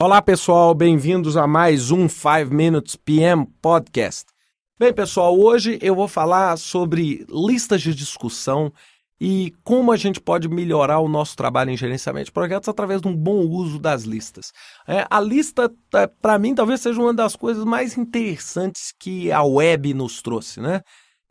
Olá, pessoal, bem-vindos a mais um 5 Minutes PM Podcast. Bem, pessoal, hoje eu vou falar sobre listas de discussão e como a gente pode melhorar o nosso trabalho em gerenciamento de projetos através de um bom uso das listas. É, a lista, é, para mim, talvez seja uma das coisas mais interessantes que a web nos trouxe, né?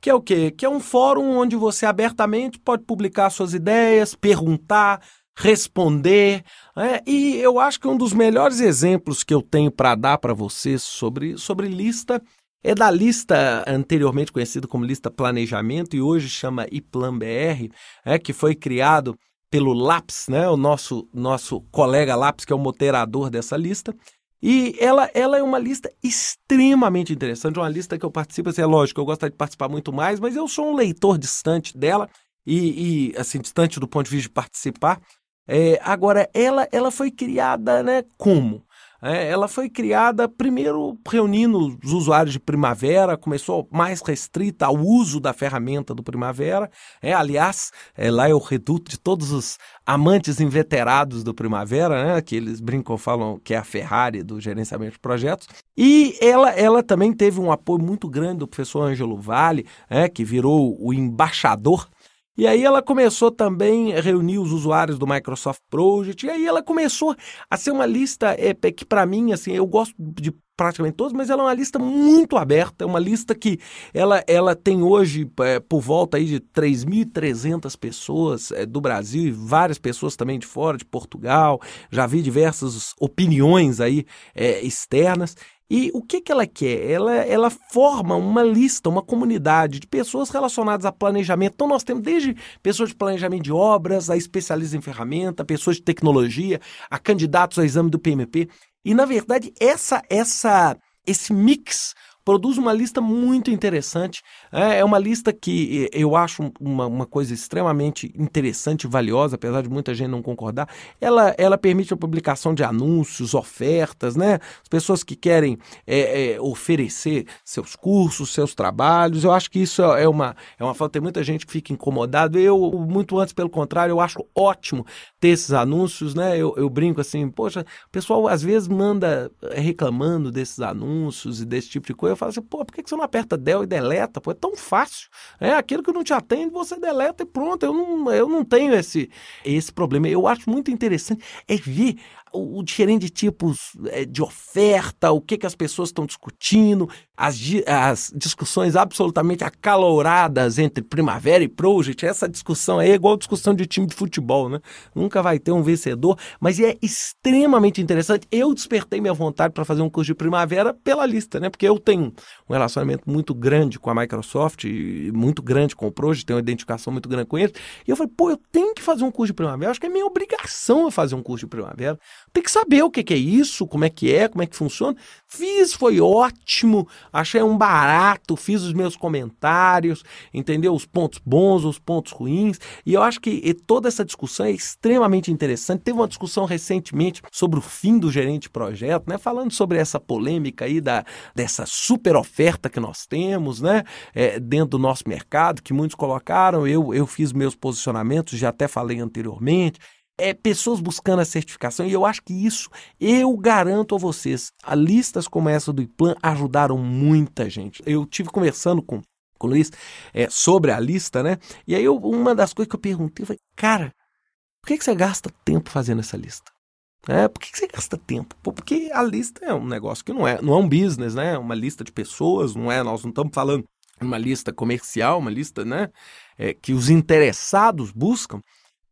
Que é o quê? Que é um fórum onde você abertamente pode publicar suas ideias, perguntar, responder. Né? E eu acho que um dos melhores exemplos que eu tenho para dar para vocês sobre, sobre lista é da lista anteriormente conhecida como lista planejamento e hoje chama IPLAN BR, é, que foi criado pelo Laps, né, o nosso, nosso colega Laps, que é o moderador dessa lista. E ela, ela é uma lista extremamente interessante, uma lista que eu participo, assim, é lógico, eu gostaria de participar muito mais, mas eu sou um leitor distante dela, e, e assim, distante do ponto de vista de participar. É, agora, ela, ela foi criada né, como? É, ela foi criada primeiro reunindo os usuários de Primavera, começou mais restrita ao uso da ferramenta do Primavera. É, aliás, é, lá é o reduto de todos os amantes inveterados do Primavera, né, que eles brincam, falam que é a Ferrari do gerenciamento de projetos. E ela, ela também teve um apoio muito grande do professor Ângelo Vale, é, que virou o embaixador e aí ela começou também a reunir os usuários do Microsoft Project, e aí ela começou a ser uma lista é, que para mim, assim, eu gosto de praticamente todos, mas ela é uma lista muito aberta, é uma lista que ela, ela tem hoje é, por volta aí de 3.300 pessoas é, do Brasil e várias pessoas também de fora, de Portugal, já vi diversas opiniões aí é, externas, e o que, que ela quer? Ela, ela forma uma lista, uma comunidade de pessoas relacionadas a planejamento. Então, nós temos desde pessoas de planejamento de obras, a especialistas em ferramenta, pessoas de tecnologia, a candidatos ao exame do PMP. E, na verdade, essa, essa, esse mix produz uma lista muito interessante. É, é uma lista que eu acho uma, uma coisa extremamente interessante e valiosa, apesar de muita gente não concordar. Ela, ela permite a publicação de anúncios, ofertas, né? As pessoas que querem é, é, oferecer seus cursos, seus trabalhos. Eu acho que isso é uma, é uma falta. Tem muita gente que fica incomodado. Eu, muito antes, pelo contrário, eu acho ótimo ter esses anúncios, né? Eu, eu brinco assim, poxa, o pessoal às vezes manda reclamando desses anúncios e desse tipo de coisa fala assim, pô, por que você não aperta del e deleta? Pô, é tão fácil. É aquilo que não te atende, você deleta e pronto. Eu não, eu não tenho esse, esse problema. Eu acho muito interessante é ver o, o diferente tipos é, de oferta, o que, que as pessoas estão discutindo, as, as discussões absolutamente acaloradas entre Primavera e Project. Essa discussão é igual discussão de time de futebol, né? Nunca vai ter um vencedor, mas é extremamente interessante. Eu despertei minha vontade para fazer um curso de Primavera pela lista, né? Porque eu tenho um relacionamento muito grande com a Microsoft, muito grande com o Project, tenho uma identificação muito grande com eles. E eu falei, pô, eu tenho que fazer um curso de Primavera. Acho que é minha obrigação fazer um curso de Primavera. Tem que saber o que é isso, como é que é, como é que funciona. Fiz, foi ótimo, achei um barato, fiz os meus comentários, entendeu? Os pontos bons, os pontos ruins. E eu acho que toda essa discussão é extremamente interessante. Teve uma discussão recentemente sobre o fim do gerente de projeto, né? Falando sobre essa polêmica aí da, dessa super oferta que nós temos, né? É, dentro do nosso mercado, que muitos colocaram. Eu, eu fiz meus posicionamentos, já até falei anteriormente é, pessoas buscando a certificação, e eu acho que isso, eu garanto a vocês, a listas como essa do IPLAN ajudaram muita gente. Eu tive conversando com, com o Luiz é, sobre a lista, né? E aí eu, uma das coisas que eu perguntei foi, cara, por que, que você gasta tempo fazendo essa lista? É, por que, que você gasta tempo? Porque a lista é um negócio que não é, não é um business, né? É uma lista de pessoas, não é, nós não estamos falando uma lista comercial, uma lista, né? É, que os interessados buscam.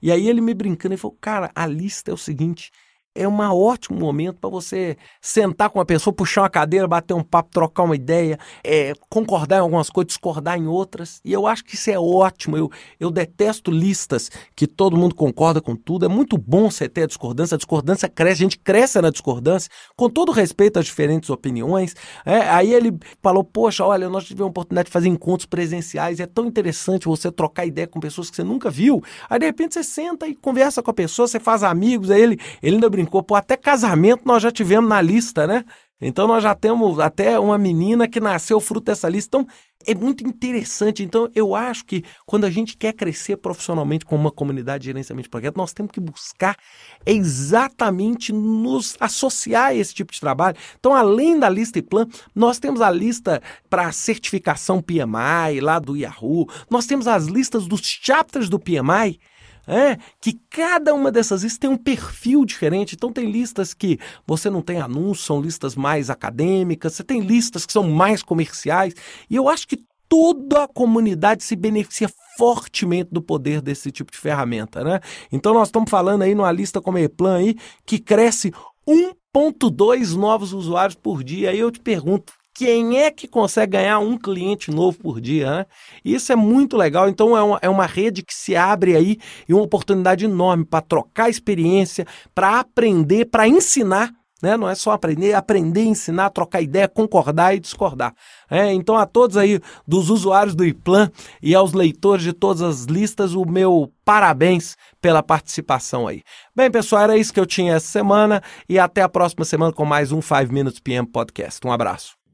E aí ele me brincando e falou: Cara, a lista é o seguinte: é um ótimo momento para você sentar com uma pessoa, puxar uma cadeira, bater um papo, trocar uma ideia, é, concordar em algumas coisas, discordar em outras. E eu acho que isso é ótimo. Eu, eu detesto listas que todo mundo concorda com tudo. É muito bom você ter a discordância. A discordância cresce, a gente cresce na discordância, com todo respeito às diferentes opiniões. É, aí ele falou: Poxa, olha, nós tivemos a oportunidade de fazer encontros presenciais. É tão interessante você trocar ideia com pessoas que você nunca viu. Aí de repente você senta e conversa com a pessoa, você faz amigos. Aí ele, ele ainda brincou pô, até casamento nós já tivemos na lista, né? Então nós já temos até uma menina que nasceu fruto dessa lista. Então, é muito interessante. Então, eu acho que quando a gente quer crescer profissionalmente com uma comunidade de gerenciamento de projeto, nós temos que buscar exatamente nos associar a esse tipo de trabalho. Então, além da lista e plan, nós temos a lista para certificação PMI lá do Yahoo, nós temos as listas dos chapters do PMI é, que cada uma dessas listas tem um perfil diferente. Então, tem listas que você não tem anúncio, são listas mais acadêmicas, você tem listas que são mais comerciais. E eu acho que toda a comunidade se beneficia fortemente do poder desse tipo de ferramenta, né? Então nós estamos falando aí numa lista como a Eplan aí que cresce 1.2 novos usuários por dia. Aí eu te pergunto, quem é que consegue ganhar um cliente novo por dia? Né? Isso é muito legal. Então, é uma, é uma rede que se abre aí e uma oportunidade enorme para trocar experiência, para aprender, para ensinar. Né? Não é só aprender, é aprender, ensinar, trocar ideia, concordar e discordar. É, então, a todos aí dos usuários do iPlan e aos leitores de todas as listas, o meu parabéns pela participação aí. Bem, pessoal, era isso que eu tinha essa semana e até a próxima semana com mais um 5 Minutes PM Podcast. Um abraço.